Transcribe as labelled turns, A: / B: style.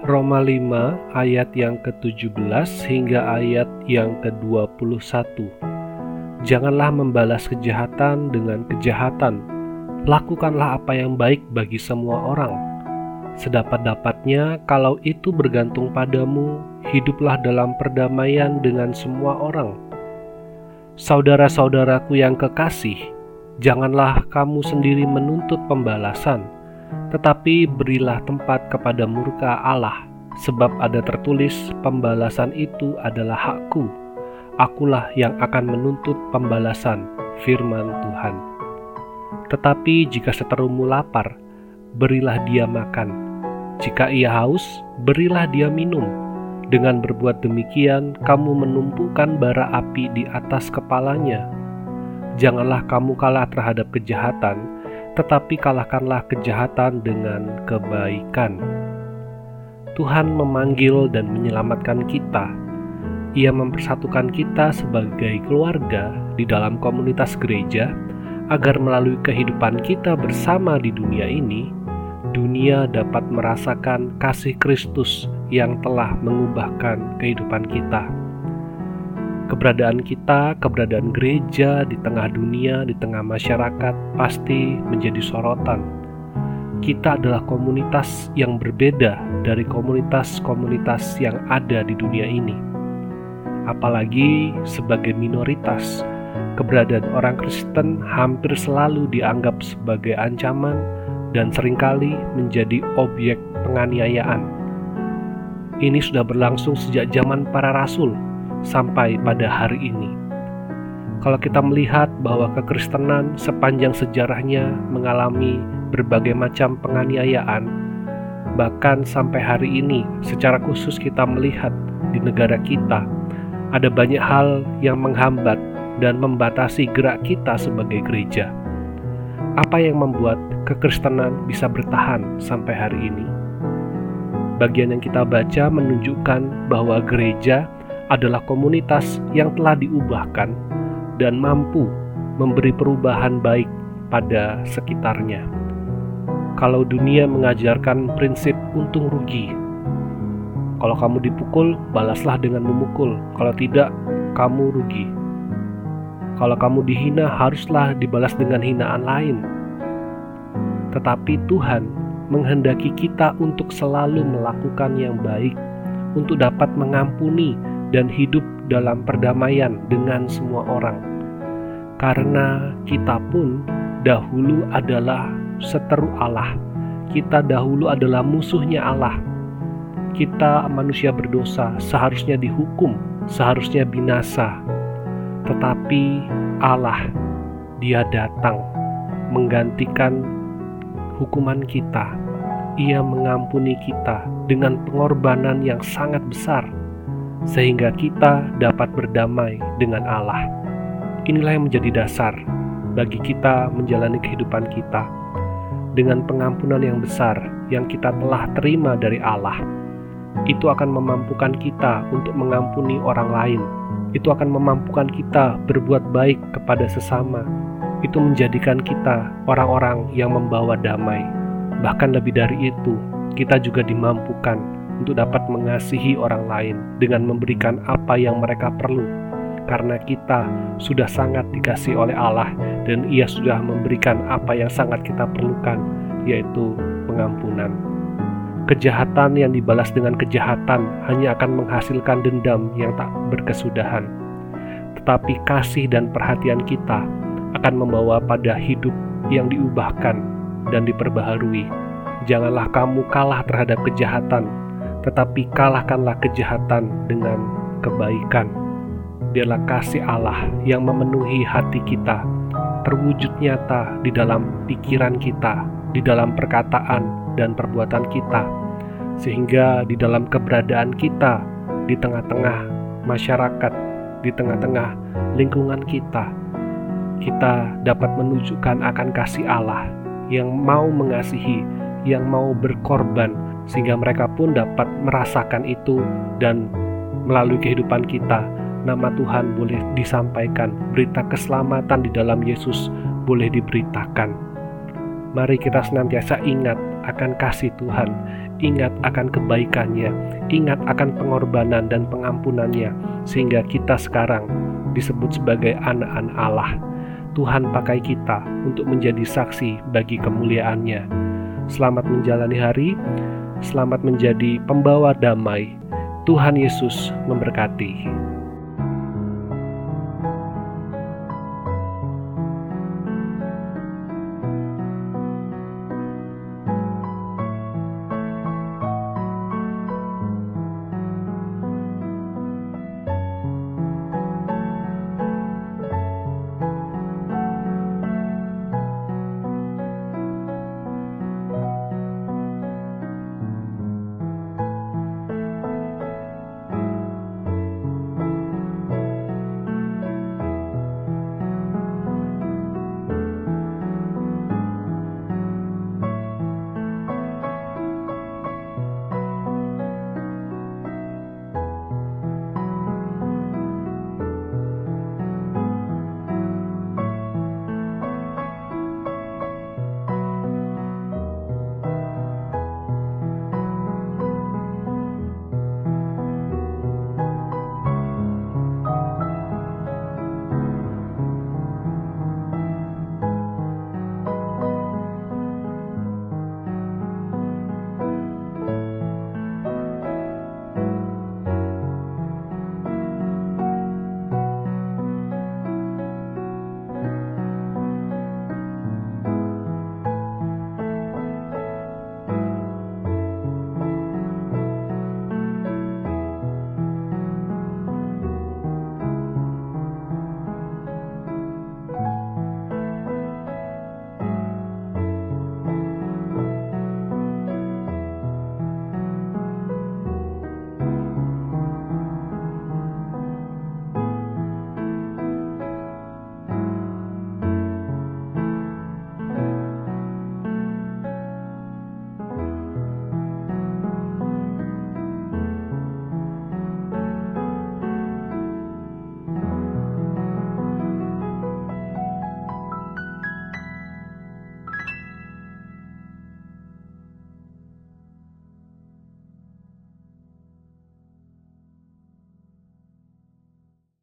A: Roma 5 ayat yang ke-17 hingga ayat yang ke-21. Janganlah membalas kejahatan dengan kejahatan. Lakukanlah apa yang baik bagi semua orang. Sedapat-dapatnya kalau itu bergantung padamu, hiduplah dalam perdamaian dengan semua orang. Saudara-saudaraku yang kekasih, janganlah kamu sendiri menuntut pembalasan, tetapi berilah tempat kepada murka Allah, sebab ada tertulis, "Pembalasan itu adalah hakku, akulah yang akan menuntut pembalasan." Firman Tuhan. Tetapi jika seterumu lapar, berilah dia makan jika ia haus, berilah dia minum. Dengan berbuat demikian, kamu menumpukan bara api di atas kepalanya. Janganlah kamu kalah terhadap kejahatan, tetapi kalahkanlah kejahatan dengan kebaikan. Tuhan memanggil dan menyelamatkan kita. Ia mempersatukan kita sebagai keluarga di dalam komunitas gereja, agar melalui kehidupan kita bersama di dunia ini, dunia dapat merasakan kasih Kristus yang telah mengubahkan kehidupan kita. Keberadaan kita, keberadaan gereja di tengah dunia, di tengah masyarakat, pasti menjadi sorotan. Kita adalah komunitas yang berbeda dari komunitas-komunitas yang ada di dunia ini, apalagi sebagai minoritas. Keberadaan orang Kristen hampir selalu dianggap sebagai ancaman dan sering kali menjadi objek penganiayaan. Ini sudah berlangsung sejak zaman para rasul sampai pada hari ini. Kalau kita melihat bahwa kekristenan sepanjang sejarahnya mengalami berbagai macam penganiayaan, bahkan sampai hari ini secara khusus kita melihat di negara kita ada banyak hal yang menghambat dan membatasi gerak kita sebagai gereja. Apa yang membuat kekristenan bisa bertahan sampai hari ini. Bagian yang kita baca menunjukkan bahwa gereja adalah komunitas yang telah diubahkan dan mampu memberi perubahan baik pada sekitarnya. Kalau dunia mengajarkan prinsip untung rugi, kalau kamu dipukul, balaslah dengan memukul. Kalau tidak, kamu rugi. Kalau kamu dihina, haruslah dibalas dengan hinaan lain tetapi Tuhan menghendaki kita untuk selalu melakukan yang baik, untuk dapat mengampuni dan hidup dalam perdamaian dengan semua orang. Karena kita pun dahulu adalah seteru Allah, kita dahulu adalah musuhnya Allah. Kita manusia berdosa seharusnya dihukum, seharusnya binasa. Tetapi Allah, Dia datang menggantikan hukuman kita. Ia mengampuni kita dengan pengorbanan yang sangat besar, sehingga kita dapat berdamai dengan Allah. Inilah yang menjadi dasar bagi kita menjalani kehidupan kita dengan pengampunan yang besar yang kita telah terima dari Allah. Itu akan memampukan kita untuk mengampuni orang lain. Itu akan memampukan kita berbuat baik kepada sesama, itu menjadikan kita orang-orang yang membawa damai. Bahkan lebih dari itu, kita juga dimampukan untuk dapat mengasihi orang lain dengan memberikan apa yang mereka perlu. Karena kita sudah sangat dikasih oleh Allah dan Ia sudah memberikan apa yang sangat kita perlukan, yaitu pengampunan. Kejahatan yang dibalas dengan kejahatan hanya akan menghasilkan dendam yang tak berkesudahan. Tetapi kasih dan perhatian kita akan membawa pada hidup yang diubahkan dan diperbaharui. Janganlah kamu kalah terhadap kejahatan, tetapi kalahkanlah kejahatan dengan kebaikan. Biarlah kasih Allah yang memenuhi hati kita terwujud nyata di dalam pikiran kita, di dalam perkataan dan perbuatan kita, sehingga di dalam keberadaan kita di tengah-tengah masyarakat, di tengah-tengah lingkungan kita, kita dapat menunjukkan akan kasih Allah yang mau mengasihi, yang mau berkorban, sehingga mereka pun dapat merasakan itu, dan melalui kehidupan kita, nama Tuhan boleh disampaikan, berita keselamatan di dalam Yesus boleh diberitakan. Mari kita senantiasa ingat akan kasih Tuhan, ingat akan kebaikannya, ingat akan pengorbanan dan pengampunannya, sehingga kita sekarang disebut sebagai anak-anak Allah. Tuhan pakai kita untuk menjadi saksi bagi kemuliaannya. Selamat menjalani hari, selamat menjadi pembawa damai. Tuhan Yesus memberkati.